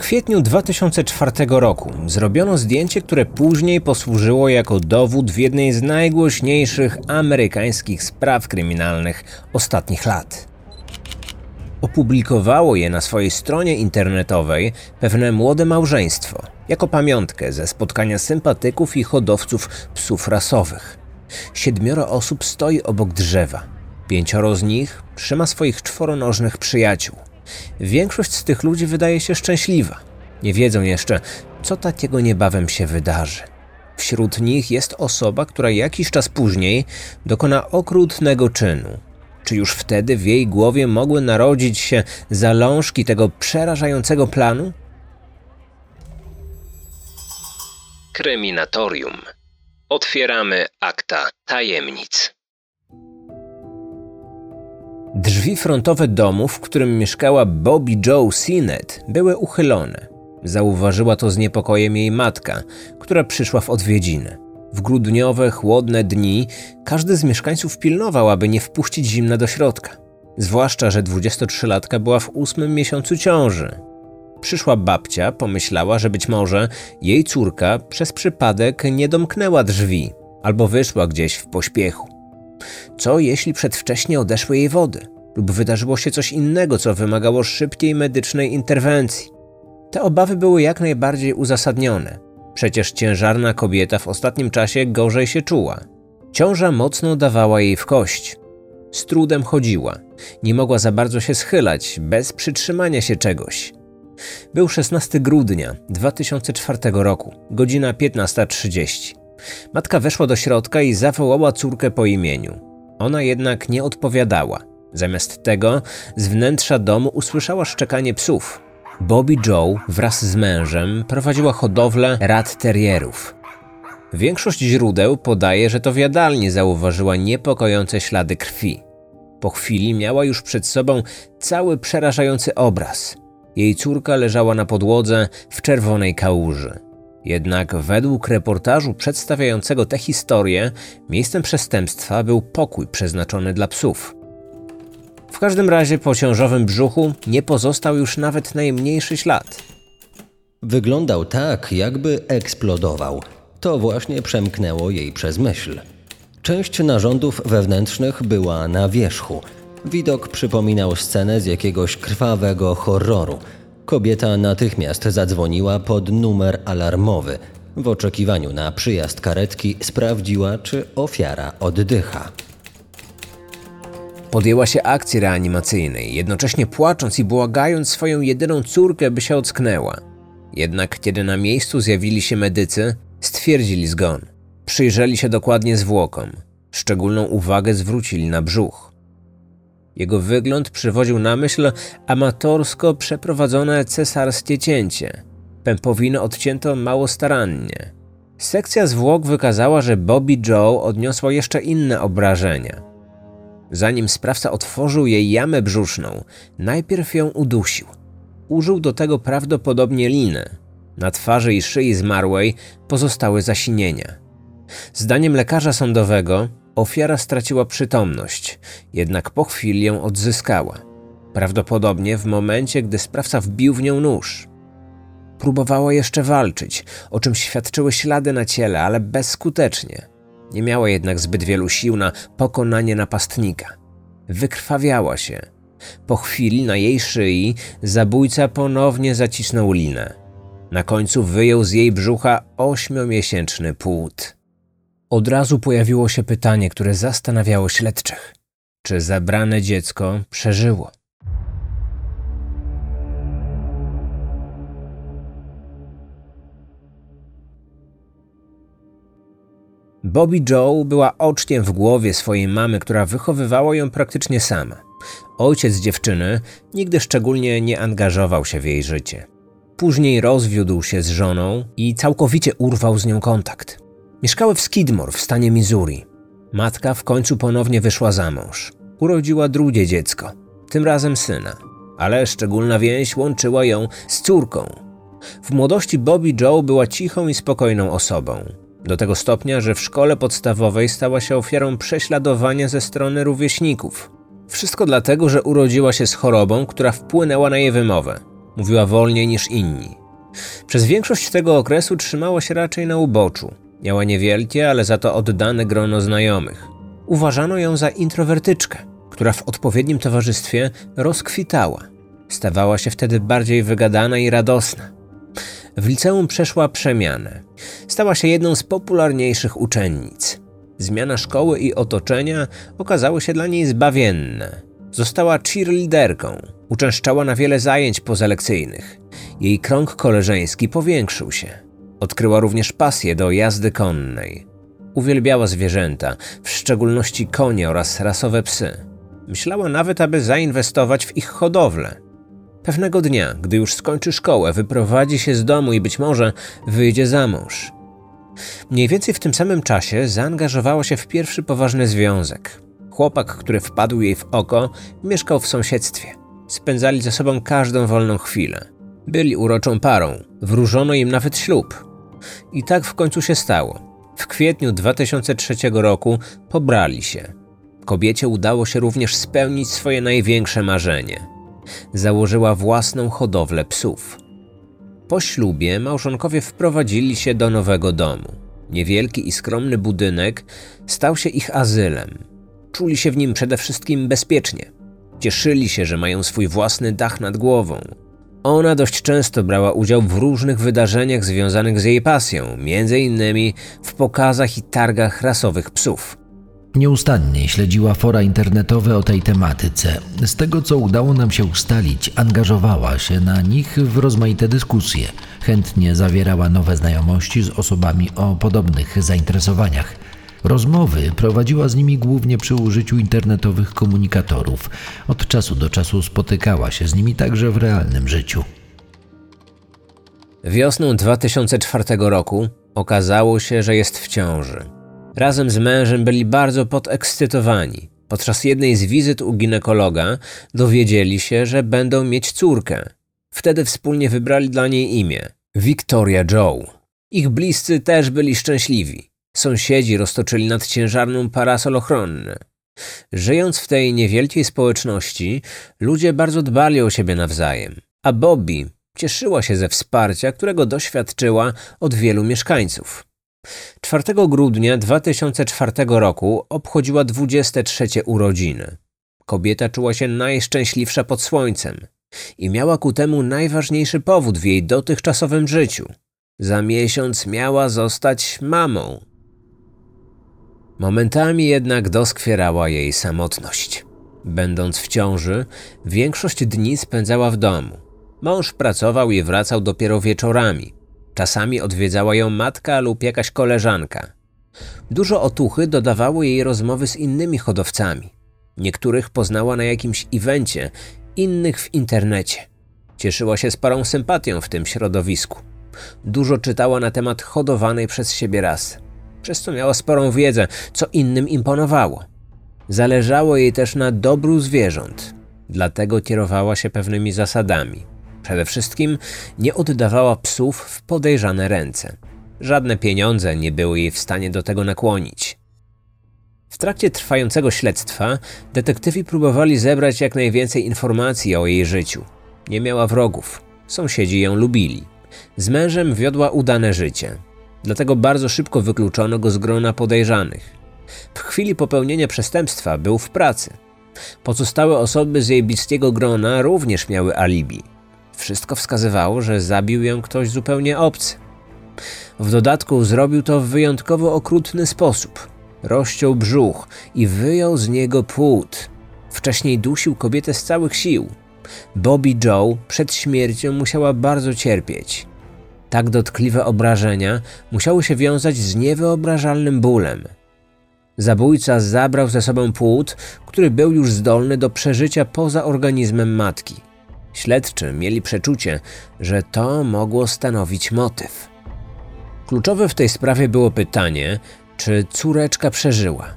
kwietniu 2004 roku zrobiono zdjęcie, które później posłużyło jako dowód w jednej z najgłośniejszych amerykańskich spraw kryminalnych ostatnich lat. Opublikowało je na swojej stronie internetowej pewne młode małżeństwo, jako pamiątkę ze spotkania sympatyków i hodowców psów rasowych. Siedmioro osób stoi obok drzewa. Pięcioro z nich trzyma swoich czworonożnych przyjaciół. Większość z tych ludzi wydaje się szczęśliwa. Nie wiedzą jeszcze, co takiego niebawem się wydarzy. Wśród nich jest osoba, która jakiś czas później dokona okrutnego czynu. Czy już wtedy w jej głowie mogły narodzić się zalążki tego przerażającego planu? Kryminatorium. Otwieramy akta tajemnic. Drzwi frontowe domu, w którym mieszkała Bobby Joe Sinet, były uchylone. Zauważyła to z niepokojem jej matka, która przyszła w odwiedziny. W grudniowe, chłodne dni każdy z mieszkańców pilnował, aby nie wpuścić zimna do środka. Zwłaszcza, że 23-latka była w ósmym miesiącu ciąży. Przyszła babcia pomyślała, że być może jej córka przez przypadek nie domknęła drzwi albo wyszła gdzieś w pośpiechu. Co jeśli przedwcześnie odeszły jej wody? Lub wydarzyło się coś innego, co wymagało szybkiej medycznej interwencji? Te obawy były jak najbardziej uzasadnione. Przecież ciężarna kobieta w ostatnim czasie gorzej się czuła. Ciąża mocno dawała jej w kość. Z trudem chodziła. Nie mogła za bardzo się schylać, bez przytrzymania się czegoś. Był 16 grudnia 2004 roku, godzina 15.30. Matka weszła do środka i zawołała córkę po imieniu. Ona jednak nie odpowiadała. Zamiast tego z wnętrza domu usłyszała szczekanie psów. Bobby Joe wraz z mężem prowadziła hodowlę rat terrierów. Większość źródeł podaje, że to w jadalni zauważyła niepokojące ślady krwi. Po chwili miała już przed sobą cały przerażający obraz. Jej córka leżała na podłodze w czerwonej kałuży. Jednak według reportażu przedstawiającego tę historię, miejscem przestępstwa był pokój przeznaczony dla psów. W każdym razie po ciążowym brzuchu nie pozostał już nawet najmniejszy ślad. Wyglądał tak, jakby eksplodował. To właśnie przemknęło jej przez myśl. Część narządów wewnętrznych była na wierzchu. Widok przypominał scenę z jakiegoś krwawego horroru. Kobieta natychmiast zadzwoniła pod numer alarmowy. W oczekiwaniu na przyjazd karetki sprawdziła, czy ofiara oddycha. Podjęła się akcji reanimacyjnej, jednocześnie płacząc i błagając swoją jedyną córkę, by się ocknęła. Jednak kiedy na miejscu zjawili się medycy, stwierdzili zgon. Przyjrzeli się dokładnie zwłokom. Szczególną uwagę zwrócili na brzuch. Jego wygląd przywodził na myśl amatorsko przeprowadzone cesarskie cięcie. Pępowiny odcięto mało starannie. Sekcja zwłok wykazała, że Bobby Joe odniosła jeszcze inne obrażenia – Zanim sprawca otworzył jej jamę brzuszną, najpierw ją udusił. Użył do tego prawdopodobnie liny. Na twarzy i szyi zmarłej pozostały zasinienia. Zdaniem lekarza sądowego ofiara straciła przytomność, jednak po chwili ją odzyskała. Prawdopodobnie w momencie, gdy sprawca wbił w nią nóż. Próbowała jeszcze walczyć, o czym świadczyły ślady na ciele, ale bezskutecznie. Nie miała jednak zbyt wielu sił na pokonanie napastnika. Wykrwawiała się. Po chwili na jej szyi zabójca ponownie zacisnął linę. Na końcu wyjął z jej brzucha ośmiomiesięczny płód. Od razu pojawiło się pytanie, które zastanawiało śledczych. Czy zabrane dziecko przeżyło? Bobby Joe była oczkiem w głowie swojej mamy, która wychowywała ją praktycznie sama. Ojciec dziewczyny nigdy szczególnie nie angażował się w jej życie. Później rozwiódł się z żoną i całkowicie urwał z nią kontakt. Mieszkały w Skidmore w stanie Missouri. Matka w końcu ponownie wyszła za mąż. Urodziła drugie dziecko, tym razem syna, ale szczególna więź łączyła ją z córką. W młodości Bobby Joe była cichą i spokojną osobą. Do tego stopnia, że w szkole podstawowej stała się ofiarą prześladowania ze strony rówieśników. Wszystko dlatego, że urodziła się z chorobą, która wpłynęła na jej wymowę. Mówiła wolniej niż inni. Przez większość tego okresu trzymała się raczej na uboczu. Miała niewielkie, ale za to oddane grono znajomych. Uważano ją za introwertyczkę, która w odpowiednim towarzystwie rozkwitała. Stawała się wtedy bardziej wygadana i radosna. W liceum przeszła przemianę. Stała się jedną z popularniejszych uczennic. Zmiana szkoły i otoczenia okazały się dla niej zbawienne. Została cheerleaderką, uczęszczała na wiele zajęć pozalekcyjnych. Jej krąg koleżeński powiększył się. Odkryła również pasję do jazdy konnej. Uwielbiała zwierzęta, w szczególności konie oraz rasowe psy. Myślała nawet, aby zainwestować w ich hodowlę. Pewnego dnia, gdy już skończy szkołę, wyprowadzi się z domu i być może wyjdzie za mąż. Mniej więcej w tym samym czasie zaangażowała się w pierwszy poważny związek. Chłopak, który wpadł jej w oko, mieszkał w sąsiedztwie. Spędzali ze sobą każdą wolną chwilę. Byli uroczą parą, wróżono im nawet ślub. I tak w końcu się stało. W kwietniu 2003 roku pobrali się. Kobiecie udało się również spełnić swoje największe marzenie. Założyła własną hodowlę psów. Po ślubie małżonkowie wprowadzili się do nowego domu. Niewielki i skromny budynek stał się ich azylem. Czuli się w nim przede wszystkim bezpiecznie. Cieszyli się, że mają swój własny dach nad głową. Ona dość często brała udział w różnych wydarzeniach związanych z jej pasją, między innymi w pokazach i targach rasowych psów. Nieustannie śledziła fora internetowe o tej tematyce. Z tego, co udało nam się ustalić, angażowała się na nich w rozmaite dyskusje. Chętnie zawierała nowe znajomości z osobami o podobnych zainteresowaniach. Rozmowy prowadziła z nimi głównie przy użyciu internetowych komunikatorów. Od czasu do czasu spotykała się z nimi także w realnym życiu. Wiosną 2004 roku okazało się, że jest w ciąży. Razem z mężem byli bardzo podekscytowani. Podczas jednej z wizyt u ginekologa dowiedzieli się, że będą mieć córkę. Wtedy wspólnie wybrali dla niej imię Victoria Joe. Ich bliscy też byli szczęśliwi. Sąsiedzi roztoczyli nad ciężarną parasol ochronny. Żyjąc w tej niewielkiej społeczności, ludzie bardzo dbali o siebie nawzajem, a Bobby cieszyła się ze wsparcia, którego doświadczyła od wielu mieszkańców. 4 grudnia 2004 roku obchodziła 23 urodziny. Kobieta czuła się najszczęśliwsza pod słońcem i miała ku temu najważniejszy powód w jej dotychczasowym życiu. Za miesiąc miała zostać mamą. Momentami jednak doskwierała jej samotność. Będąc w ciąży, większość dni spędzała w domu. Mąż pracował i wracał dopiero wieczorami. Czasami odwiedzała ją matka lub jakaś koleżanka. Dużo otuchy dodawało jej rozmowy z innymi hodowcami. Niektórych poznała na jakimś evencie, innych w internecie. Cieszyła się sporą sympatią w tym środowisku. Dużo czytała na temat hodowanej przez siebie rasy przez co miała sporą wiedzę, co innym imponowało. Zależało jej też na dobru zwierząt, dlatego kierowała się pewnymi zasadami. Przede wszystkim nie oddawała psów w podejrzane ręce. Żadne pieniądze nie były jej w stanie do tego nakłonić. W trakcie trwającego śledztwa detektywi próbowali zebrać jak najwięcej informacji o jej życiu. Nie miała wrogów, sąsiedzi ją lubili. Z mężem wiodła udane życie, dlatego bardzo szybko wykluczono go z grona podejrzanych. W chwili popełnienia przestępstwa był w pracy. Pozostałe osoby z jej bliskiego grona również miały alibi. Wszystko wskazywało, że zabił ją ktoś zupełnie obcy. W dodatku zrobił to w wyjątkowo okrutny sposób. Rozciął brzuch i wyjął z niego płód. Wcześniej dusił kobietę z całych sił. Bobby Joe przed śmiercią musiała bardzo cierpieć. Tak dotkliwe obrażenia musiały się wiązać z niewyobrażalnym bólem. Zabójca zabrał ze sobą płód, który był już zdolny do przeżycia poza organizmem matki. Śledczy mieli przeczucie, że to mogło stanowić motyw. Kluczowe w tej sprawie było pytanie, czy córeczka przeżyła.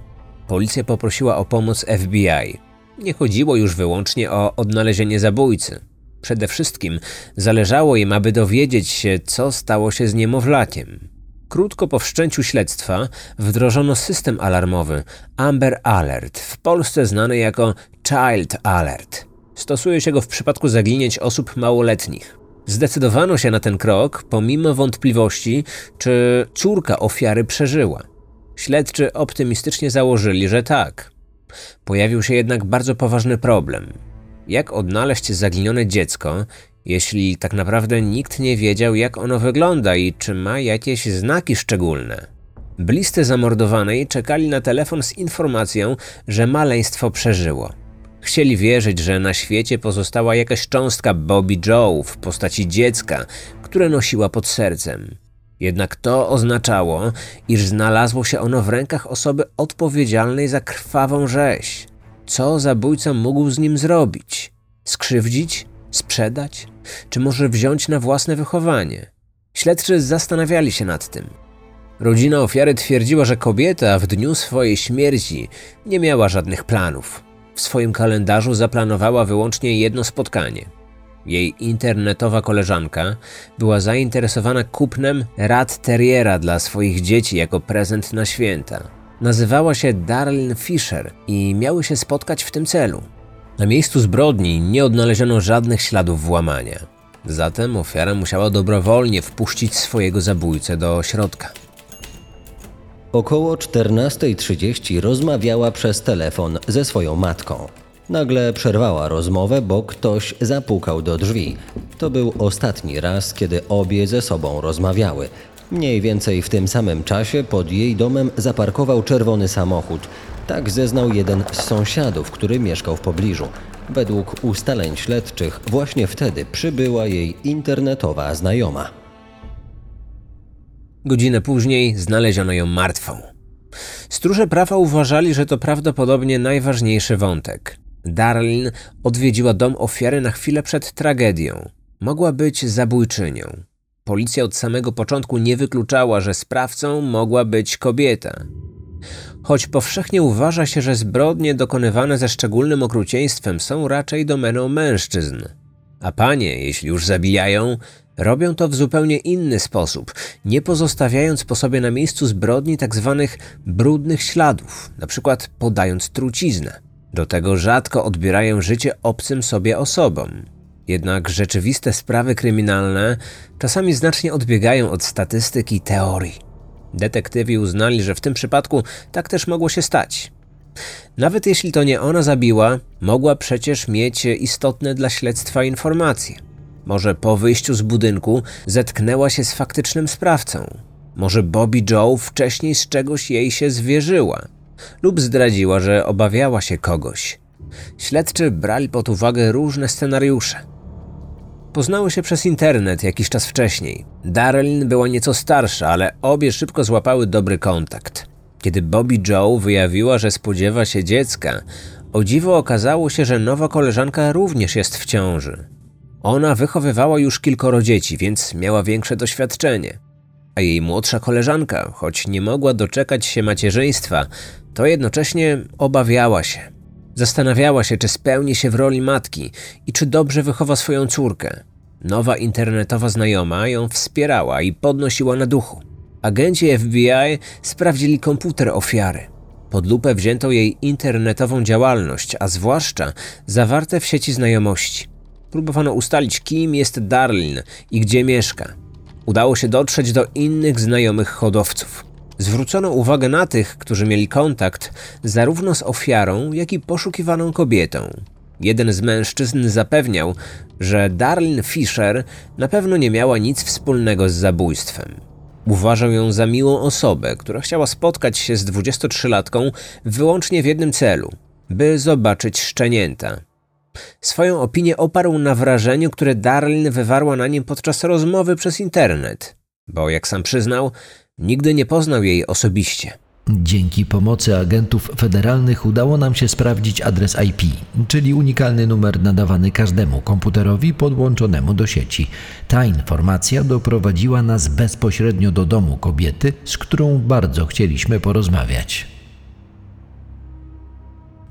Policja poprosiła o pomoc FBI. Nie chodziło już wyłącznie o odnalezienie zabójcy. Przede wszystkim zależało im, aby dowiedzieć się, co stało się z niemowlakiem. Krótko po wszczęciu śledztwa wdrożono system alarmowy Amber Alert, w Polsce znany jako Child Alert. Stosuje się go w przypadku zaginięć osób małoletnich. Zdecydowano się na ten krok, pomimo wątpliwości, czy córka ofiary przeżyła. Śledczy optymistycznie założyli, że tak. Pojawił się jednak bardzo poważny problem. Jak odnaleźć zaginione dziecko, jeśli tak naprawdę nikt nie wiedział, jak ono wygląda i czy ma jakieś znaki szczególne? Bliscy zamordowanej czekali na telefon z informacją, że maleństwo przeżyło. Chcieli wierzyć, że na świecie pozostała jakaś cząstka Bobby Joe w postaci dziecka, które nosiła pod sercem. Jednak to oznaczało, iż znalazło się ono w rękach osoby odpowiedzialnej za krwawą rzeź. Co zabójca mógł z nim zrobić? Skrzywdzić? Sprzedać? Czy może wziąć na własne wychowanie? Śledczy zastanawiali się nad tym. Rodzina ofiary twierdziła, że kobieta w dniu swojej śmierci nie miała żadnych planów. W swoim kalendarzu zaplanowała wyłącznie jedno spotkanie. Jej internetowa koleżanka była zainteresowana kupnem rat terriera dla swoich dzieci jako prezent na święta. Nazywała się Darlene Fisher i miały się spotkać w tym celu. Na miejscu zbrodni nie odnaleziono żadnych śladów włamania. Zatem ofiara musiała dobrowolnie wpuścić swojego zabójcę do środka. Około 14.30 rozmawiała przez telefon ze swoją matką. Nagle przerwała rozmowę, bo ktoś zapukał do drzwi. To był ostatni raz, kiedy obie ze sobą rozmawiały. Mniej więcej w tym samym czasie pod jej domem zaparkował czerwony samochód. Tak zeznał jeden z sąsiadów, który mieszkał w pobliżu. Według ustaleń śledczych właśnie wtedy przybyła jej internetowa znajoma. Godzinę później znaleziono ją martwą. Stróże prawa uważali, że to prawdopodobnie najważniejszy wątek. Darlin odwiedziła dom ofiary na chwilę przed tragedią. Mogła być zabójczynią. Policja od samego początku nie wykluczała, że sprawcą mogła być kobieta. Choć powszechnie uważa się, że zbrodnie dokonywane ze szczególnym okrucieństwem są raczej domeną mężczyzn. A panie, jeśli już zabijają, robią to w zupełnie inny sposób, nie pozostawiając po sobie na miejscu zbrodni tzw. Tak brudnych śladów, np. podając truciznę. Do tego rzadko odbierają życie obcym sobie osobom. Jednak rzeczywiste sprawy kryminalne czasami znacznie odbiegają od statystyk i teorii. Detektywi uznali, że w tym przypadku tak też mogło się stać. Nawet jeśli to nie ona zabiła, mogła przecież mieć istotne dla śledztwa informacje. Może po wyjściu z budynku zetknęła się z faktycznym sprawcą. Może Bobby Joe wcześniej z czegoś jej się zwierzyła lub zdradziła, że obawiała się kogoś. Śledczy brali pod uwagę różne scenariusze. Poznały się przez internet jakiś czas wcześniej. Darlene była nieco starsza, ale obie szybko złapały dobry kontakt. Kiedy Bobby Joe wyjawiła, że spodziewa się dziecka, o dziwo okazało się, że nowa koleżanka również jest w ciąży. Ona wychowywała już kilkoro dzieci, więc miała większe doświadczenie. A jej młodsza koleżanka, choć nie mogła doczekać się macierzyństwa, to jednocześnie obawiała się. Zastanawiała się, czy spełni się w roli matki i czy dobrze wychowa swoją córkę. Nowa internetowa znajoma ją wspierała i podnosiła na duchu. Agenci FBI sprawdzili komputer ofiary. Pod lupę wzięto jej internetową działalność, a zwłaszcza zawarte w sieci znajomości. Próbowano ustalić, kim jest Darlin i gdzie mieszka. Udało się dotrzeć do innych znajomych hodowców. Zwrócono uwagę na tych, którzy mieli kontakt zarówno z ofiarą, jak i poszukiwaną kobietą. Jeden z mężczyzn zapewniał, że Darlene Fisher na pewno nie miała nic wspólnego z zabójstwem. Uważał ją za miłą osobę, która chciała spotkać się z 23-latką wyłącznie w jednym celu by zobaczyć szczenięta. Swoją opinię oparł na wrażeniu, które Darlene wywarła na nim podczas rozmowy przez internet, bo jak sam przyznał, nigdy nie poznał jej osobiście. Dzięki pomocy agentów federalnych udało nam się sprawdzić adres IP, czyli unikalny numer nadawany każdemu komputerowi podłączonemu do sieci. Ta informacja doprowadziła nas bezpośrednio do domu kobiety, z którą bardzo chcieliśmy porozmawiać.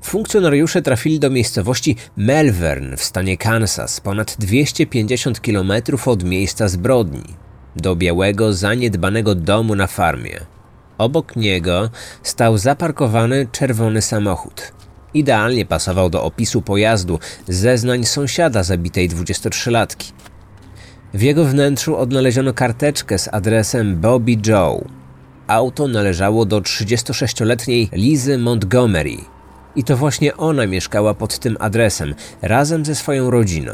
Funkcjonariusze trafili do miejscowości Melvern w stanie Kansas, ponad 250 km od miejsca zbrodni, do białego, zaniedbanego domu na farmie. Obok niego stał zaparkowany czerwony samochód. Idealnie pasował do opisu pojazdu zeznań sąsiada zabitej 23-latki. W jego wnętrzu odnaleziono karteczkę z adresem Bobby Joe. Auto należało do 36-letniej Lizy Montgomery. I to właśnie ona mieszkała pod tym adresem razem ze swoją rodziną.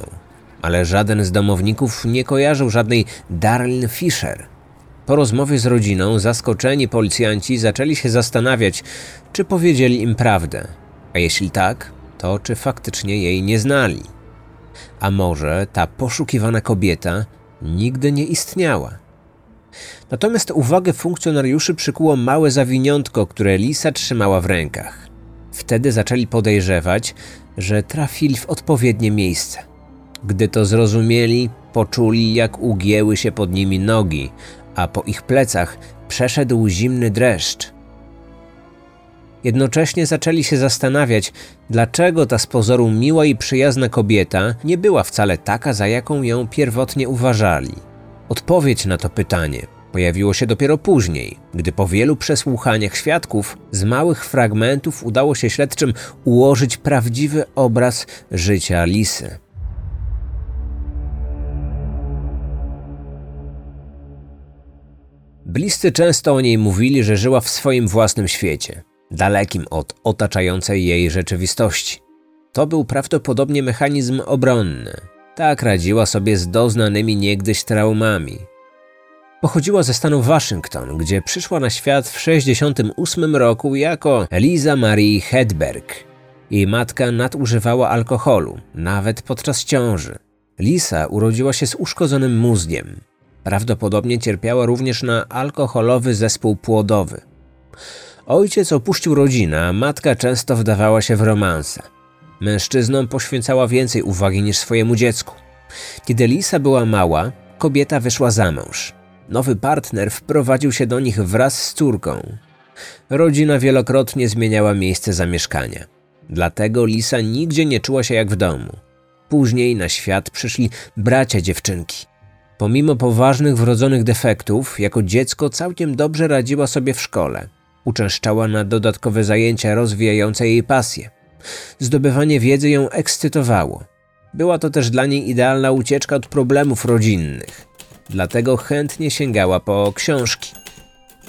Ale żaden z domowników nie kojarzył żadnej Darlene Fisher. Po rozmowie z rodziną zaskoczeni policjanci zaczęli się zastanawiać, czy powiedzieli im prawdę. A jeśli tak, to czy faktycznie jej nie znali. A może ta poszukiwana kobieta nigdy nie istniała? Natomiast uwagę funkcjonariuszy przykuło małe zawiniątko, które Lisa trzymała w rękach. Wtedy zaczęli podejrzewać, że trafili w odpowiednie miejsce. Gdy to zrozumieli, poczuli, jak ugięły się pod nimi nogi, a po ich plecach przeszedł zimny dreszcz. Jednocześnie zaczęli się zastanawiać, dlaczego ta z pozoru miła i przyjazna kobieta nie była wcale taka, za jaką ją pierwotnie uważali. Odpowiedź na to pytanie pojawiło się dopiero później, gdy po wielu przesłuchaniach świadków z małych fragmentów udało się śledczym ułożyć prawdziwy obraz życia Lisy. Bliscy często o niej mówili, że żyła w swoim własnym świecie, dalekim od otaczającej jej rzeczywistości. To był prawdopodobnie mechanizm obronny. Tak radziła sobie z doznanymi niegdyś traumami. Pochodziła ze stanu Waszyngton, gdzie przyszła na świat w 1968 roku jako Eliza Marie Hedberg. Jej matka nadużywała alkoholu, nawet podczas ciąży. Lisa urodziła się z uszkodzonym mózgiem. Prawdopodobnie cierpiała również na alkoholowy zespół płodowy. Ojciec opuścił rodzinę, a matka często wdawała się w romanse. Mężczyznom poświęcała więcej uwagi niż swojemu dziecku. Kiedy Lisa była mała, kobieta wyszła za mąż. Nowy partner wprowadził się do nich wraz z córką. Rodzina wielokrotnie zmieniała miejsce zamieszkania. Dlatego Lisa nigdzie nie czuła się jak w domu. Później na świat przyszli bracia dziewczynki. Pomimo poważnych wrodzonych defektów, jako dziecko całkiem dobrze radziła sobie w szkole. Uczęszczała na dodatkowe zajęcia rozwijające jej pasję. Zdobywanie wiedzy ją ekscytowało. Była to też dla niej idealna ucieczka od problemów rodzinnych. Dlatego chętnie sięgała po książki.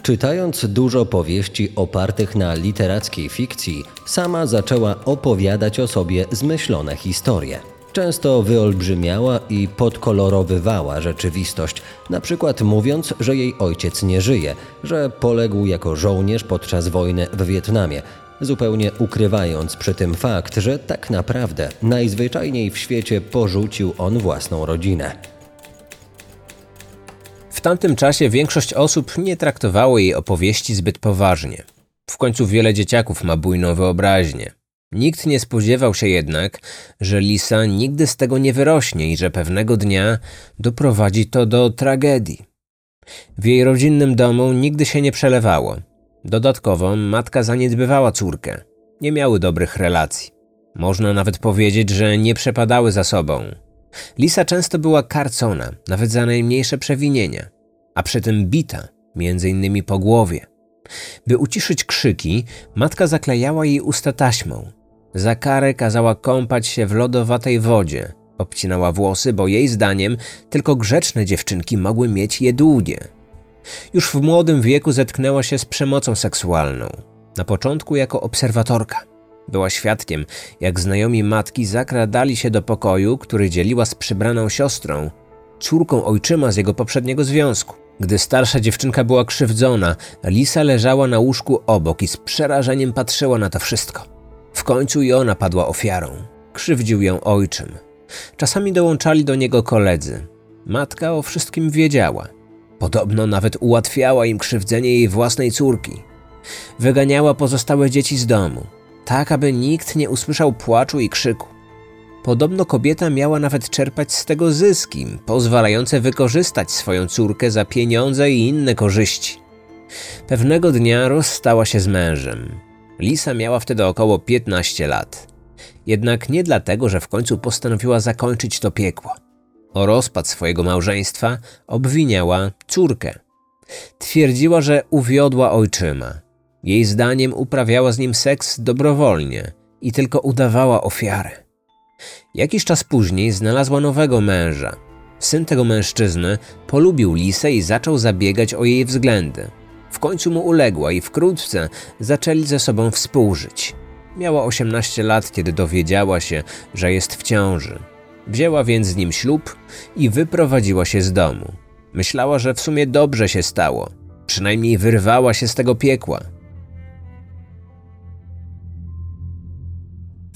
Czytając dużo powieści opartych na literackiej fikcji, sama zaczęła opowiadać o sobie zmyślone historie. Często wyolbrzymiała i podkolorowywała rzeczywistość, na przykład mówiąc, że jej ojciec nie żyje, że poległ jako żołnierz podczas wojny w Wietnamie, zupełnie ukrywając przy tym fakt, że tak naprawdę najzwyczajniej w świecie porzucił on własną rodzinę. W tamtym czasie większość osób nie traktowało jej opowieści zbyt poważnie. W końcu wiele dzieciaków ma bujną wyobraźnię. Nikt nie spodziewał się jednak, że Lisa nigdy z tego nie wyrośnie i że pewnego dnia doprowadzi to do tragedii. W jej rodzinnym domu nigdy się nie przelewało. Dodatkowo matka zaniedbywała córkę. Nie miały dobrych relacji. Można nawet powiedzieć, że nie przepadały za sobą. Lisa często była karcona, nawet za najmniejsze przewinienia, a przy tym bita, między innymi po głowie. By uciszyć krzyki, matka zaklejała jej usta taśmą. Za karę kazała kąpać się w lodowatej wodzie. Obcinała włosy, bo jej zdaniem tylko grzeczne dziewczynki mogły mieć je długie. Już w młodym wieku zetknęła się z przemocą seksualną. Na początku jako obserwatorka. Była świadkiem, jak znajomi matki zakradali się do pokoju, który dzieliła z przybraną siostrą, córką ojczyma z jego poprzedniego związku. Gdy starsza dziewczynka była krzywdzona, Lisa leżała na łóżku obok i z przerażeniem patrzyła na to wszystko. W końcu i ona padła ofiarą. Krzywdził ją ojczym. Czasami dołączali do niego koledzy. Matka o wszystkim wiedziała. Podobno nawet ułatwiała im krzywdzenie jej własnej córki. Wyganiała pozostałe dzieci z domu, tak aby nikt nie usłyszał płaczu i krzyku. Podobno kobieta miała nawet czerpać z tego zyski, pozwalające wykorzystać swoją córkę za pieniądze i inne korzyści. Pewnego dnia rozstała się z mężem. Lisa miała wtedy około 15 lat. Jednak nie dlatego, że w końcu postanowiła zakończyć to piekło. O rozpad swojego małżeństwa obwiniała córkę. Twierdziła, że uwiodła ojczyma. Jej zdaniem uprawiała z nim seks dobrowolnie i tylko udawała ofiarę. Jakiś czas później znalazła nowego męża. Syn tego mężczyzny polubił Lisę i zaczął zabiegać o jej względy. W końcu mu uległa i wkrótce zaczęli ze sobą współżyć. Miała 18 lat, kiedy dowiedziała się, że jest w ciąży. Wzięła więc z nim ślub i wyprowadziła się z domu. Myślała, że w sumie dobrze się stało. Przynajmniej wyrwała się z tego piekła.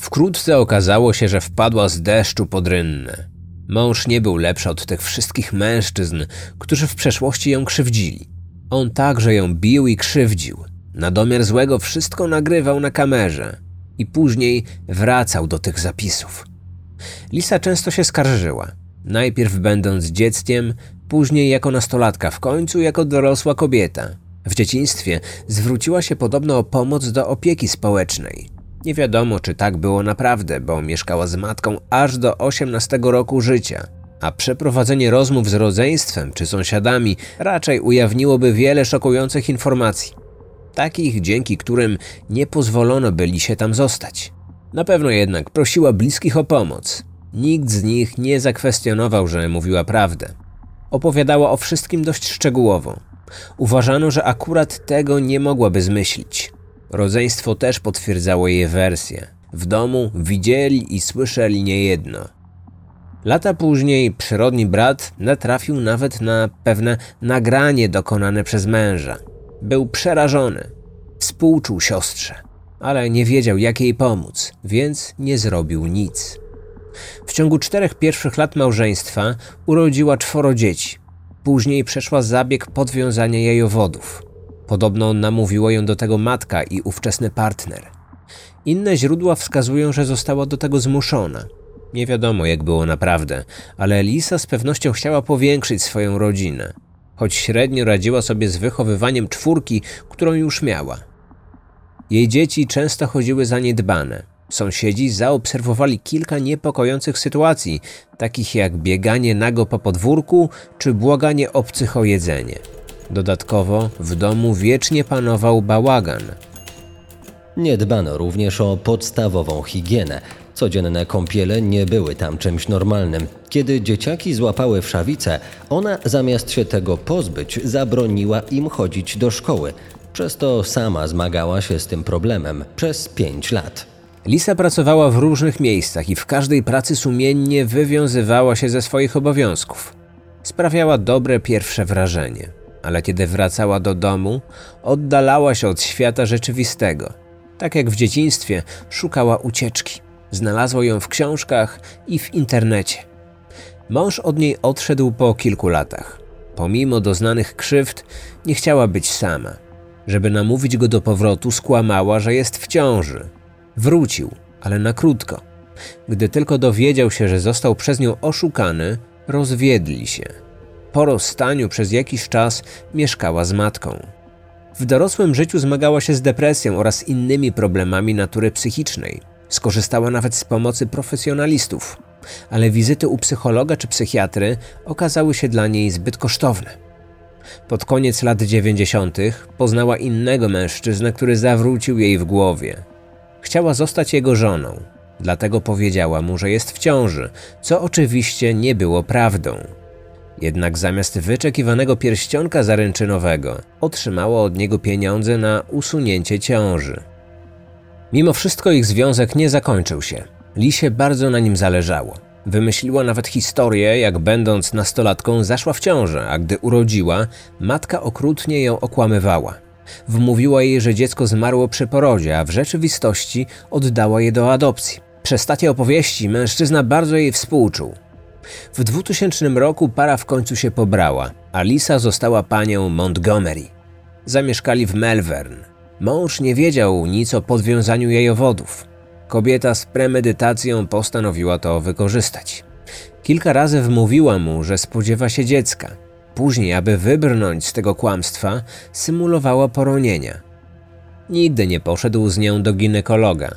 Wkrótce okazało się, że wpadła z deszczu pod rynnę. Mąż nie był lepszy od tych wszystkich mężczyzn, którzy w przeszłości ją krzywdzili. On także ją bił i krzywdził. Na domiar złego wszystko nagrywał na kamerze i później wracał do tych zapisów. Lisa często się skarżyła. Najpierw będąc dzieckiem, później jako nastolatka, w końcu jako dorosła kobieta. W dzieciństwie zwróciła się podobno o pomoc do opieki społecznej. Nie wiadomo, czy tak było naprawdę, bo mieszkała z matką aż do 18 roku życia, a przeprowadzenie rozmów z rodzeństwem czy sąsiadami raczej ujawniłoby wiele szokujących informacji. Takich, dzięki którym nie pozwolono byli się tam zostać. Na pewno jednak prosiła bliskich o pomoc. Nikt z nich nie zakwestionował, że mówiła prawdę. Opowiadała o wszystkim dość szczegółowo. Uważano, że akurat tego nie mogłaby zmyślić. Rodzeństwo też potwierdzało jej wersję. W domu widzieli i słyszeli niejedno. Lata później przyrodni brat natrafił nawet na pewne nagranie dokonane przez męża. Był przerażony. Współczuł siostrze, ale nie wiedział jak jej pomóc, więc nie zrobił nic. W ciągu czterech pierwszych lat małżeństwa urodziła czworo dzieci. Później przeszła zabieg podwiązania jajowodów. Podobno namówiła ją do tego matka i ówczesny partner. Inne źródła wskazują, że została do tego zmuszona. Nie wiadomo, jak było naprawdę, ale Lisa z pewnością chciała powiększyć swoją rodzinę, choć średnio radziła sobie z wychowywaniem czwórki, którą już miała. Jej dzieci często chodziły zaniedbane. Sąsiedzi zaobserwowali kilka niepokojących sytuacji, takich jak bieganie nago po podwórku czy błaganie obcych o jedzenie. Dodatkowo w domu wiecznie panował bałagan. Nie dbano również o podstawową higienę. Codzienne kąpiele nie były tam czymś normalnym. Kiedy dzieciaki złapały wszawicę, ona zamiast się tego pozbyć, zabroniła im chodzić do szkoły. Przez to sama zmagała się z tym problemem przez pięć lat. Lisa pracowała w różnych miejscach i w każdej pracy sumiennie wywiązywała się ze swoich obowiązków. Sprawiała dobre pierwsze wrażenie, ale kiedy wracała do domu, oddalała się od świata rzeczywistego. Tak jak w dzieciństwie, szukała ucieczki. Znalazła ją w książkach i w internecie. Mąż od niej odszedł po kilku latach. Pomimo doznanych krzywd, nie chciała być sama. Żeby namówić go do powrotu, skłamała, że jest w ciąży. Wrócił, ale na krótko. Gdy tylko dowiedział się, że został przez nią oszukany, rozwiedli się. Po rozstaniu przez jakiś czas mieszkała z matką. W dorosłym życiu zmagała się z depresją oraz innymi problemami natury psychicznej. Skorzystała nawet z pomocy profesjonalistów, ale wizyty u psychologa czy psychiatry okazały się dla niej zbyt kosztowne. Pod koniec lat 90. poznała innego mężczyznę, który zawrócił jej w głowie. Chciała zostać jego żoną, dlatego powiedziała mu, że jest w ciąży, co oczywiście nie było prawdą. Jednak zamiast wyczekiwanego pierścionka zaręczynowego, otrzymała od niego pieniądze na usunięcie ciąży. Mimo wszystko ich związek nie zakończył się. Lisie bardzo na nim zależało. Wymyśliła nawet historię, jak będąc nastolatką zaszła w ciążę, a gdy urodziła, matka okrutnie ją okłamywała. Wmówiła jej, że dziecko zmarło przy porodzie, a w rzeczywistości oddała je do adopcji. Przez takie opowieści mężczyzna bardzo jej współczuł. W 2000 roku para w końcu się pobrała, a Lisa została panią Montgomery. Zamieszkali w Melbourne. Mąż nie wiedział nic o podwiązaniu jajowodów. Kobieta z premedytacją postanowiła to wykorzystać. Kilka razy wmówiła mu, że spodziewa się dziecka. Później, aby wybrnąć z tego kłamstwa, symulowała poronienia. Nigdy nie poszedł z nią do ginekologa.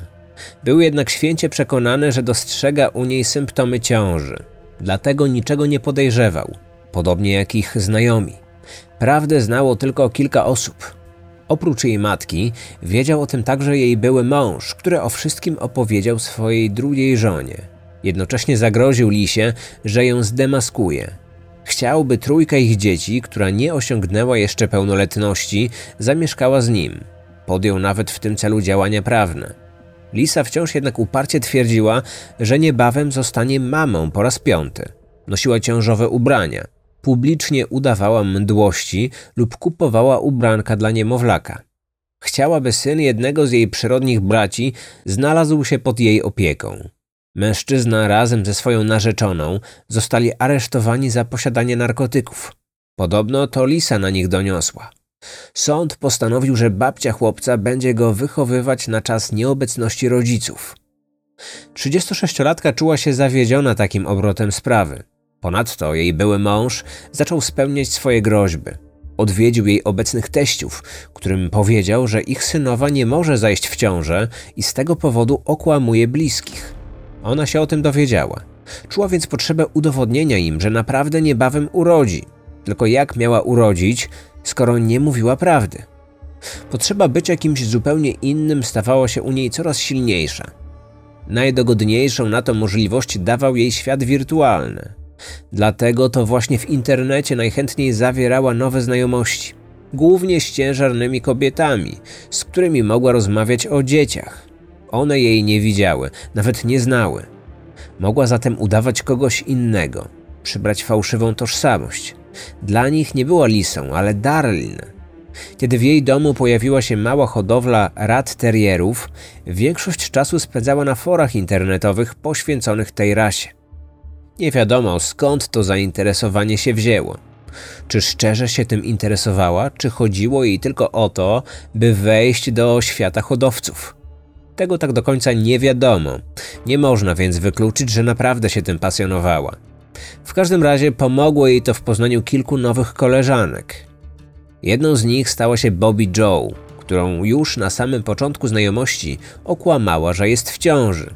Był jednak święcie przekonany, że dostrzega u niej symptomy ciąży. Dlatego niczego nie podejrzewał, podobnie jak ich znajomi. Prawdę znało tylko kilka osób. Oprócz jej matki, wiedział o tym także jej były mąż, który o wszystkim opowiedział swojej drugiej żonie. Jednocześnie zagroził Lisie, że ją zdemaskuje. Chciałby trójka ich dzieci, która nie osiągnęła jeszcze pełnoletności, zamieszkała z nim. Podjął nawet w tym celu działania prawne. Lisa wciąż jednak uparcie twierdziła, że niebawem zostanie mamą po raz piąty. Nosiła ciążowe ubrania – publicznie udawała mdłości lub kupowała ubranka dla niemowlaka. Chciałaby syn jednego z jej przyrodnich braci znalazł się pod jej opieką. Mężczyzna razem ze swoją narzeczoną zostali aresztowani za posiadanie narkotyków. Podobno to Lisa na nich doniosła. Sąd postanowił, że babcia chłopca będzie go wychowywać na czas nieobecności rodziców. 36-latka czuła się zawiedziona takim obrotem sprawy. Ponadto jej były mąż zaczął spełniać swoje groźby. Odwiedził jej obecnych teściów, którym powiedział, że ich synowa nie może zajść w ciążę i z tego powodu okłamuje bliskich. Ona się o tym dowiedziała. Czuła więc potrzebę udowodnienia im, że naprawdę niebawem urodzi. Tylko jak miała urodzić, skoro nie mówiła prawdy? Potrzeba bycia kimś zupełnie innym stawała się u niej coraz silniejsza. Najdogodniejszą na to możliwość dawał jej świat wirtualny. Dlatego to właśnie w internecie najchętniej zawierała nowe znajomości, głównie z ciężarnymi kobietami, z którymi mogła rozmawiać o dzieciach. One jej nie widziały, nawet nie znały. Mogła zatem udawać kogoś innego, przybrać fałszywą tożsamość. Dla nich nie była Lisą, ale Darlin. Kiedy w jej domu pojawiła się mała hodowla rat terrierów, większość czasu spędzała na forach internetowych poświęconych tej rasie. Nie wiadomo skąd to zainteresowanie się wzięło. Czy szczerze się tym interesowała, czy chodziło jej tylko o to, by wejść do świata hodowców? Tego tak do końca nie wiadomo. Nie można więc wykluczyć, że naprawdę się tym pasjonowała. W każdym razie pomogło jej to w poznaniu kilku nowych koleżanek. Jedną z nich stała się Bobby Joe, którą już na samym początku znajomości okłamała, że jest w ciąży.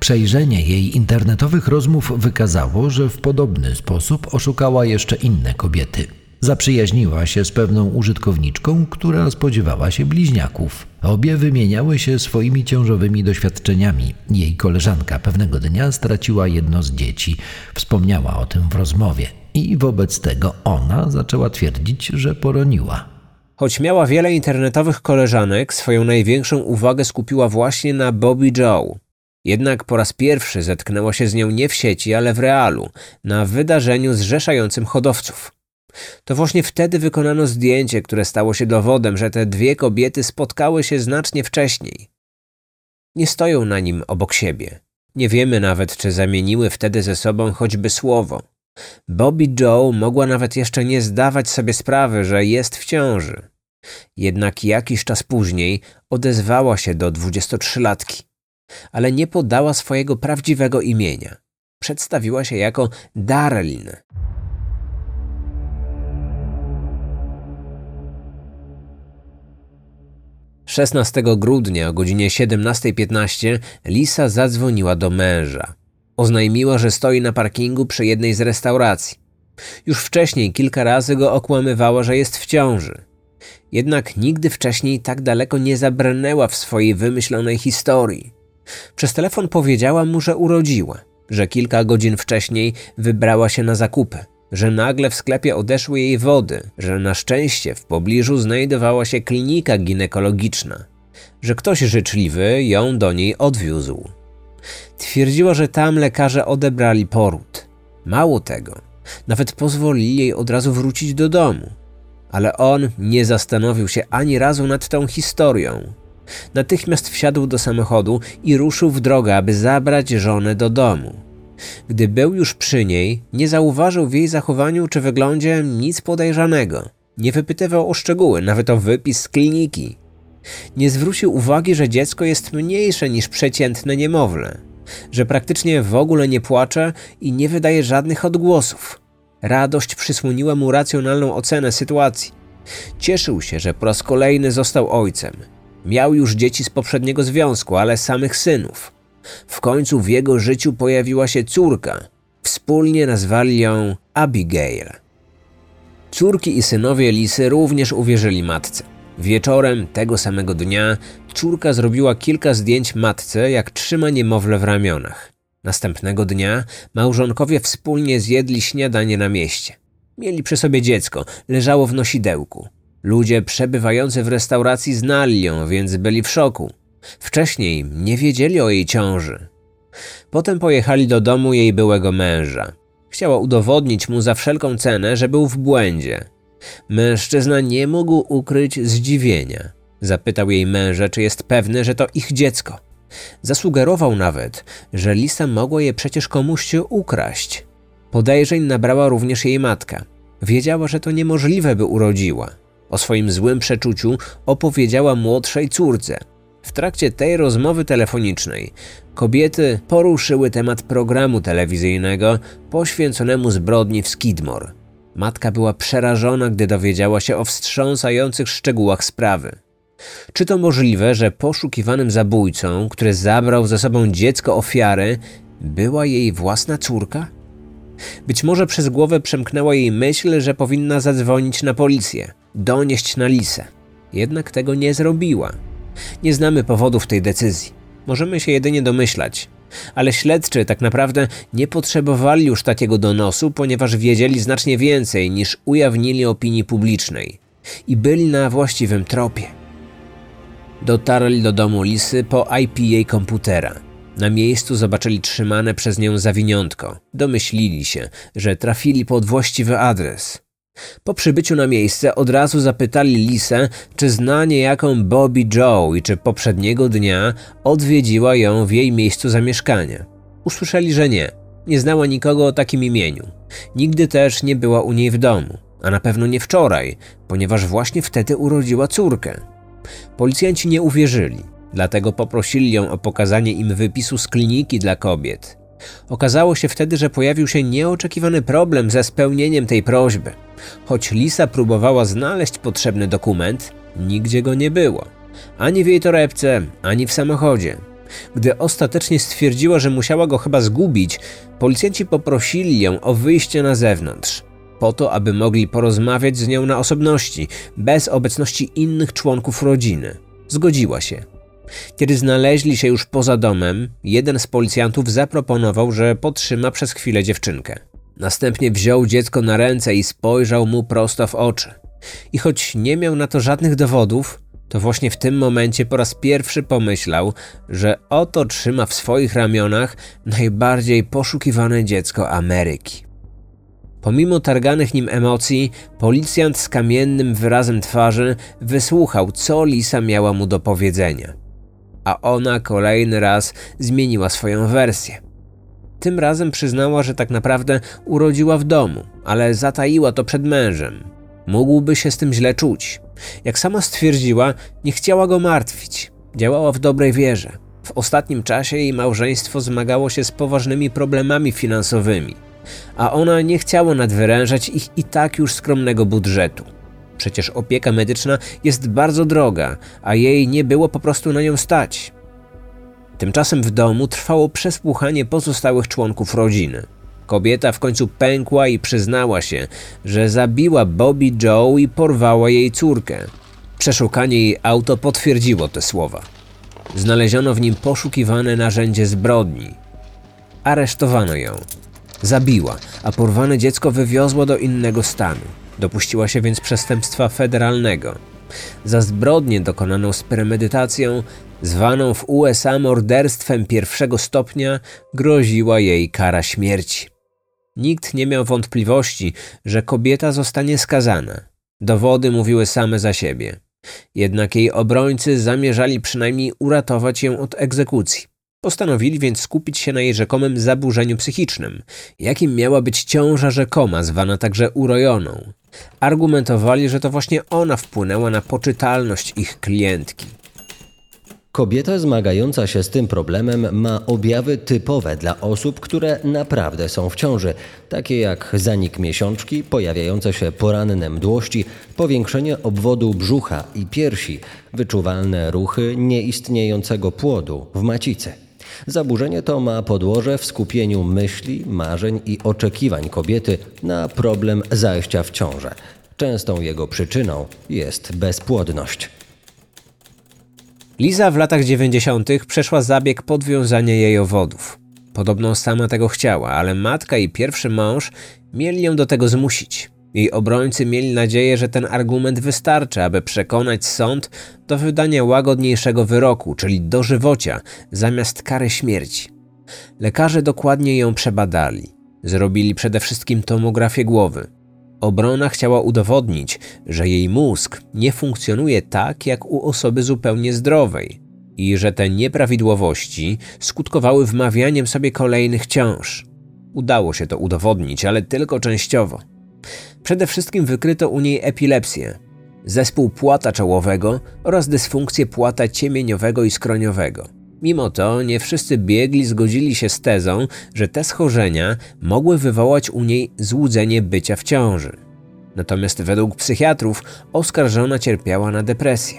Przejrzenie jej internetowych rozmów wykazało, że w podobny sposób oszukała jeszcze inne kobiety. Zaprzyjaźniła się z pewną użytkowniczką, która spodziewała się bliźniaków. Obie wymieniały się swoimi ciążowymi doświadczeniami. Jej koleżanka pewnego dnia straciła jedno z dzieci. Wspomniała o tym w rozmowie. I wobec tego ona zaczęła twierdzić, że poroniła. Choć miała wiele internetowych koleżanek, swoją największą uwagę skupiła właśnie na Bobby Joe. Jednak po raz pierwszy zetknęło się z nią nie w sieci, ale w realu, na wydarzeniu zrzeszającym hodowców. To właśnie wtedy wykonano zdjęcie, które stało się dowodem, że te dwie kobiety spotkały się znacznie wcześniej. Nie stoją na nim obok siebie. Nie wiemy nawet, czy zamieniły wtedy ze sobą choćby słowo. Bobby Joe mogła nawet jeszcze nie zdawać sobie sprawy, że jest w ciąży. Jednak jakiś czas później odezwała się do 23-latki ale nie podała swojego prawdziwego imienia. Przedstawiła się jako Darlin. Szesnastego grudnia o godzinie 17.15 Lisa zadzwoniła do męża. Oznajmiła, że stoi na parkingu przy jednej z restauracji. Już wcześniej kilka razy go okłamywała, że jest w ciąży. Jednak nigdy wcześniej tak daleko nie zabrnęła w swojej wymyślonej historii. Przez telefon powiedziała mu, że urodziła, że kilka godzin wcześniej wybrała się na zakupy, że nagle w sklepie odeszły jej wody, że na szczęście w pobliżu znajdowała się klinika ginekologiczna, że ktoś życzliwy ją do niej odwiózł. Twierdziła, że tam lekarze odebrali poród. Mało tego, nawet pozwolili jej od razu wrócić do domu. Ale on nie zastanowił się ani razu nad tą historią. Natychmiast wsiadł do samochodu i ruszył w drogę, aby zabrać żonę do domu. Gdy był już przy niej, nie zauważył w jej zachowaniu czy wyglądzie nic podejrzanego. Nie wypytywał o szczegóły, nawet o wypis z kliniki. Nie zwrócił uwagi, że dziecko jest mniejsze niż przeciętne niemowlę, że praktycznie w ogóle nie płacze i nie wydaje żadnych odgłosów. Radość przysłoniła mu racjonalną ocenę sytuacji. Cieszył się, że po raz kolejny został ojcem. Miał już dzieci z poprzedniego związku, ale samych synów. W końcu w jego życiu pojawiła się córka. Wspólnie nazwali ją Abigail. Córki i synowie Lisy również uwierzyli matce. Wieczorem tego samego dnia córka zrobiła kilka zdjęć matce, jak trzyma niemowlę w ramionach. Następnego dnia małżonkowie wspólnie zjedli śniadanie na mieście. Mieli przy sobie dziecko, leżało w nosidełku. Ludzie przebywający w restauracji znali ją, więc byli w szoku. Wcześniej nie wiedzieli o jej ciąży. Potem pojechali do domu jej byłego męża. Chciała udowodnić mu za wszelką cenę, że był w błędzie. Mężczyzna nie mógł ukryć zdziwienia. Zapytał jej męża, czy jest pewny, że to ich dziecko. Zasugerował nawet, że Lisa mogła je przecież komuś się ukraść. Podejrzeń nabrała również jej matka. Wiedziała, że to niemożliwe, by urodziła. O swoim złym przeczuciu opowiedziała młodszej córce. W trakcie tej rozmowy telefonicznej kobiety poruszyły temat programu telewizyjnego poświęconemu zbrodni w Skidmore. Matka była przerażona, gdy dowiedziała się o wstrząsających szczegółach sprawy. Czy to możliwe, że poszukiwanym zabójcą, który zabrał ze sobą dziecko ofiary, była jej własna córka? Być może przez głowę przemknęła jej myśl, że powinna zadzwonić na policję, donieść na Lisę. Jednak tego nie zrobiła. Nie znamy powodów tej decyzji. Możemy się jedynie domyślać. Ale śledczy tak naprawdę nie potrzebowali już takiego donosu, ponieważ wiedzieli znacznie więcej niż ujawnili opinii publicznej i byli na właściwym tropie. Dotarli do domu Lisy po IP jej komputera. Na miejscu zobaczyli trzymane przez nią zawiniątko. Domyślili się, że trafili pod właściwy adres. Po przybyciu na miejsce od razu zapytali Lisę, czy zna niejaką Bobby Joe i czy poprzedniego dnia odwiedziła ją w jej miejscu zamieszkania. Usłyszeli, że nie. Nie znała nikogo o takim imieniu. Nigdy też nie była u niej w domu, a na pewno nie wczoraj, ponieważ właśnie wtedy urodziła córkę. Policjanci nie uwierzyli, dlatego poprosili ją o pokazanie im wypisu z kliniki dla kobiet. Okazało się wtedy, że pojawił się nieoczekiwany problem ze spełnieniem tej prośby. Choć Lisa próbowała znaleźć potrzebny dokument, nigdzie go nie było. Ani w jej torebce, ani w samochodzie. Gdy ostatecznie stwierdziła, że musiała go chyba zgubić, policjanci poprosili ją o wyjście na zewnątrz, po to, aby mogli porozmawiać z nią na osobności, bez obecności innych członków rodziny. Zgodziła się. Kiedy znaleźli się już poza domem, jeden z policjantów zaproponował, że potrzyma przez chwilę dziewczynkę. Następnie wziął dziecko na ręce i spojrzał mu prosto w oczy. I choć nie miał na to żadnych dowodów, to właśnie w tym momencie po raz pierwszy pomyślał, że oto trzyma w swoich ramionach najbardziej poszukiwane dziecko Ameryki. Pomimo targanych nim emocji, policjant z kamiennym wyrazem twarzy wysłuchał, co Lisa miała mu do powiedzenia. A ona kolejny raz zmieniła swoją wersję. Tym razem przyznała, że tak naprawdę urodziła w domu, ale zataiła to przed mężem. Mógłby się z tym źle czuć. Jak sama stwierdziła, nie chciała go martwić. Działała w dobrej wierze. W ostatnim czasie jej małżeństwo zmagało się z poważnymi problemami finansowymi, a ona nie chciała nadwyrężać ich i tak już skromnego budżetu. Przecież opieka medyczna jest bardzo droga, a jej nie było po prostu na nią stać. Tymczasem w domu trwało przesłuchanie pozostałych członków rodziny. Kobieta w końcu pękła i przyznała się, że zabiła Bobby Joe i porwała jej córkę. Przeszukanie jej auto potwierdziło te słowa. Znaleziono w nim poszukiwane narzędzie zbrodni. Aresztowano ją. Zabiła, a porwane dziecko wywiozła do innego stanu. Dopuściła się więc przestępstwa federalnego. Za zbrodnię dokonaną z premedytacją, zwaną w USA morderstwem pierwszego stopnia, groziła jej kara śmierci. Nikt nie miał wątpliwości, że kobieta zostanie skazana. Dowody mówiły same za siebie. Jednak jej obrońcy zamierzali przynajmniej uratować ją od egzekucji. Postanowili więc skupić się na jej rzekomym zaburzeniu psychicznym, jakim miała być ciąża rzekoma, zwana także urojoną. Argumentowali, że to właśnie ona wpłynęła na poczytalność ich klientki. Kobieta zmagająca się z tym problemem ma objawy typowe dla osób, które naprawdę są w ciąży, takie jak zanik miesiączki, pojawiające się poranne mdłości, powiększenie obwodu brzucha i piersi, wyczuwalne ruchy nieistniejącego płodu w macicy. Zaburzenie to ma podłoże w skupieniu myśli, marzeń i oczekiwań kobiety na problem zajścia w ciążę. Częstą jego przyczyną jest bezpłodność. Liza w latach 90. przeszła zabieg podwiązania jej owodów. Podobno sama tego chciała, ale matka i pierwszy mąż mieli ją do tego zmusić. Jej obrońcy mieli nadzieję, że ten argument wystarczy, aby przekonać sąd do wydania łagodniejszego wyroku, czyli dożywocia, zamiast kary śmierci. Lekarze dokładnie ją przebadali. Zrobili przede wszystkim tomografię głowy. Obrona chciała udowodnić, że jej mózg nie funkcjonuje tak jak u osoby zupełnie zdrowej i że te nieprawidłowości skutkowały wmawianiem sobie kolejnych ciąż. Udało się to udowodnić, ale tylko częściowo. Przede wszystkim wykryto u niej epilepsję, zespół płata czołowego oraz dysfunkcję płata ciemieniowego i skroniowego. Mimo to nie wszyscy biegli zgodzili się z tezą, że te schorzenia mogły wywołać u niej złudzenie bycia w ciąży. Natomiast według psychiatrów oskarżona cierpiała na depresję,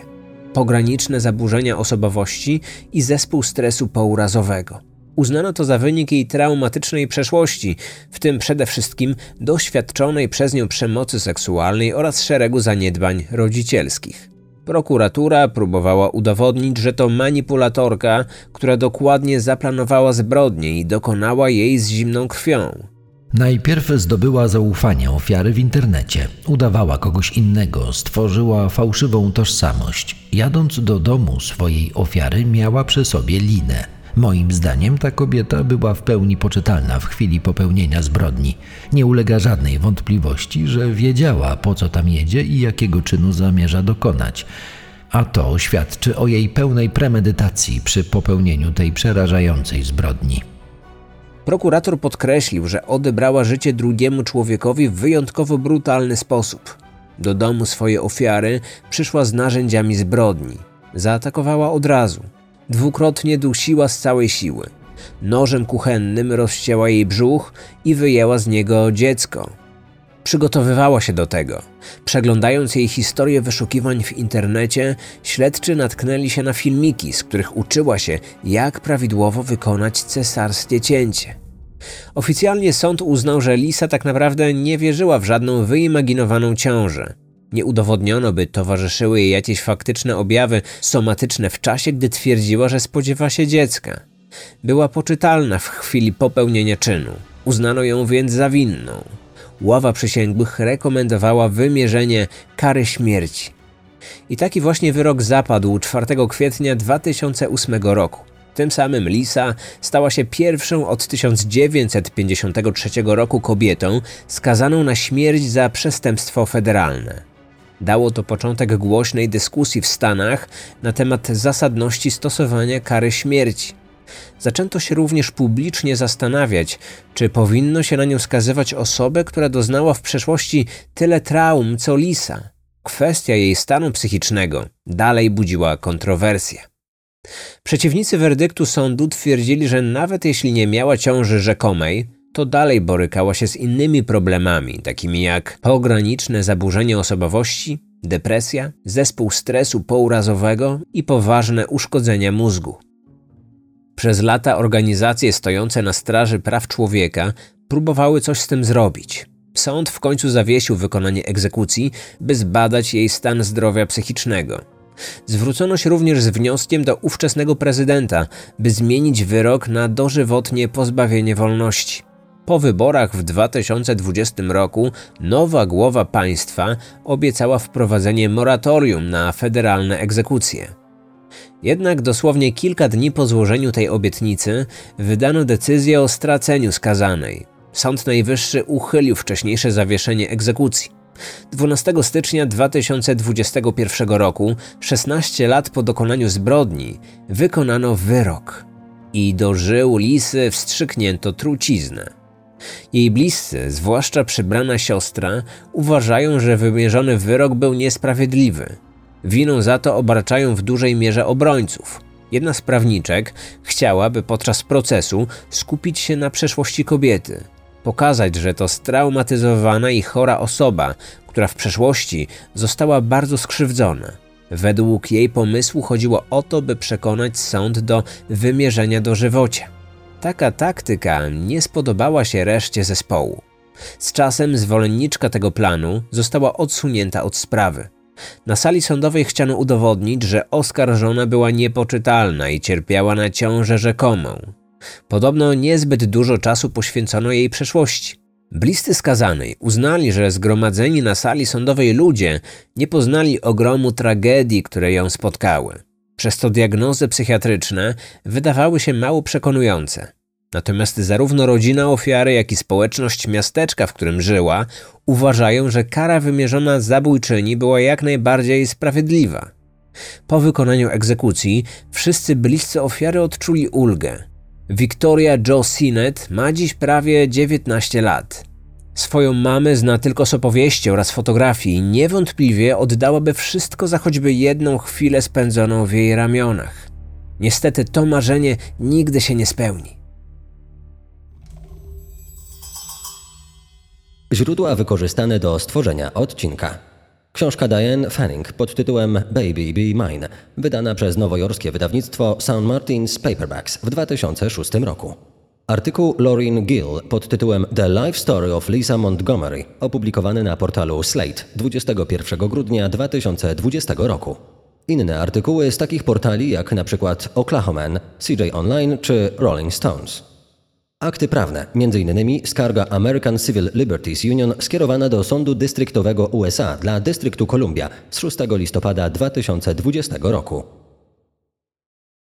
pograniczne zaburzenia osobowości i zespół stresu pourazowego. Uznano to za wynik jej traumatycznej przeszłości, w tym przede wszystkim doświadczonej przez nią przemocy seksualnej oraz szeregu zaniedbań rodzicielskich. Prokuratura próbowała udowodnić, że to manipulatorka, która dokładnie zaplanowała zbrodnię i dokonała jej z zimną krwią. Najpierw zdobyła zaufanie ofiary w internecie, udawała kogoś innego, stworzyła fałszywą tożsamość. Jadąc do domu swojej ofiary, miała przy sobie linę. Moim zdaniem ta kobieta była w pełni poczytalna w chwili popełnienia zbrodni. Nie ulega żadnej wątpliwości, że wiedziała po co tam jedzie i jakiego czynu zamierza dokonać. A to świadczy o jej pełnej premedytacji przy popełnieniu tej przerażającej zbrodni. Prokurator podkreślił, że odebrała życie drugiemu człowiekowi w wyjątkowo brutalny sposób. Do domu swojej ofiary przyszła z narzędziami zbrodni. Zaatakowała od razu. Dwukrotnie dusiła z całej siły. Nożem kuchennym rozcięła jej brzuch i wyjęła z niego dziecko. Przygotowywała się do tego. Przeglądając jej historię wyszukiwań w internecie, śledczy natknęli się na filmiki, z których uczyła się, jak prawidłowo wykonać cesarskie cięcie. Oficjalnie sąd uznał, że Lisa tak naprawdę nie wierzyła w żadną wyimaginowaną ciążę. Nie udowodniono, by towarzyszyły jej jakieś faktyczne objawy somatyczne w czasie, gdy twierdziła, że spodziewa się dziecka. Była poczytalna w chwili popełnienia czynu. Uznano ją więc za winną. Ława przysięgłych rekomendowała wymierzenie kary śmierci. I taki właśnie wyrok zapadł 4 kwietnia 2008 roku. Tym samym Lisa stała się pierwszą od 1953 roku kobietą skazaną na śmierć za przestępstwo federalne. Dało to początek głośnej dyskusji w Stanach na temat zasadności stosowania kary śmierci. Zaczęto się również publicznie zastanawiać, czy powinno się na nią skazywać osobę, która doznała w przeszłości tyle traum co Lisa. Kwestia jej stanu psychicznego dalej budziła kontrowersje. Przeciwnicy werdyktu sądu twierdzili, że nawet jeśli nie miała ciąży rzekomej, to dalej borykała się z innymi problemami, takimi jak pograniczne zaburzenie osobowości, depresja, zespół stresu pourazowego i poważne uszkodzenia mózgu. Przez lata organizacje stojące na straży praw człowieka próbowały coś z tym zrobić. Sąd w końcu zawiesił wykonanie egzekucji, by zbadać jej stan zdrowia psychicznego. Zwrócono się również z wnioskiem do ówczesnego prezydenta, by zmienić wyrok na dożywotnie pozbawienie wolności. Po wyborach w 2020 roku nowa głowa państwa obiecała wprowadzenie moratorium na federalne egzekucje. Jednak dosłownie kilka dni po złożeniu tej obietnicy wydano decyzję o straceniu skazanej. Sąd Najwyższy uchylił wcześniejsze zawieszenie egzekucji. 12 stycznia 2021 roku, 16 lat po dokonaniu zbrodni, wykonano wyrok i do żył Lisy wstrzyknięto truciznę. Jej bliscy, zwłaszcza przybrana siostra, uważają, że wymierzony wyrok był niesprawiedliwy. Winą za to obarczają w dużej mierze obrońców. Jedna z prawniczek chciała, by podczas procesu skupić się na przeszłości kobiety, pokazać, że to straumatyzowana i chora osoba, która w przeszłości została bardzo skrzywdzona. Według jej pomysłu chodziło o to, by przekonać sąd do wymierzenia dożywocia. Taka taktyka nie spodobała się reszcie zespołu. Z czasem zwolenniczka tego planu została odsunięta od sprawy. Na sali sądowej chciano udowodnić, że oskarżona była niepoczytalna i cierpiała na ciążę rzekomą. Podobno niezbyt dużo czasu poświęcono jej przeszłości. Bliscy skazanej uznali, że zgromadzeni na sali sądowej ludzie nie poznali ogromu tragedii, które ją spotkały. Przez to diagnozy psychiatryczne wydawały się mało przekonujące. Natomiast zarówno rodzina ofiary, jak i społeczność miasteczka, w którym żyła, uważają, że kara wymierzona zabójczyni była jak najbardziej sprawiedliwa. Po wykonaniu egzekucji wszyscy bliscy ofiary odczuli ulgę. Victoria Joe Sinet ma dziś prawie 19 lat. Swoją mamę zna tylko z opowieści oraz fotografii i niewątpliwie oddałaby wszystko za choćby jedną chwilę spędzoną w jej ramionach. Niestety to marzenie nigdy się nie spełni. Źródła wykorzystane do stworzenia odcinka. Książka Diane Fanning pod tytułem Baby Be Mine, wydana przez nowojorskie wydawnictwo St. Martin's Paperbacks w 2006 roku. Artykuł Lauren Gill pod tytułem The Life Story of Lisa Montgomery, opublikowany na portalu Slate 21 grudnia 2020 roku. Inne artykuły z takich portali jak przykład Oklahoman, CJ Online czy Rolling Stones. Akty prawne, m.in. skarga American Civil Liberties Union skierowana do Sądu Dystryktowego USA dla Dystryktu Columbia z 6 listopada 2020 roku.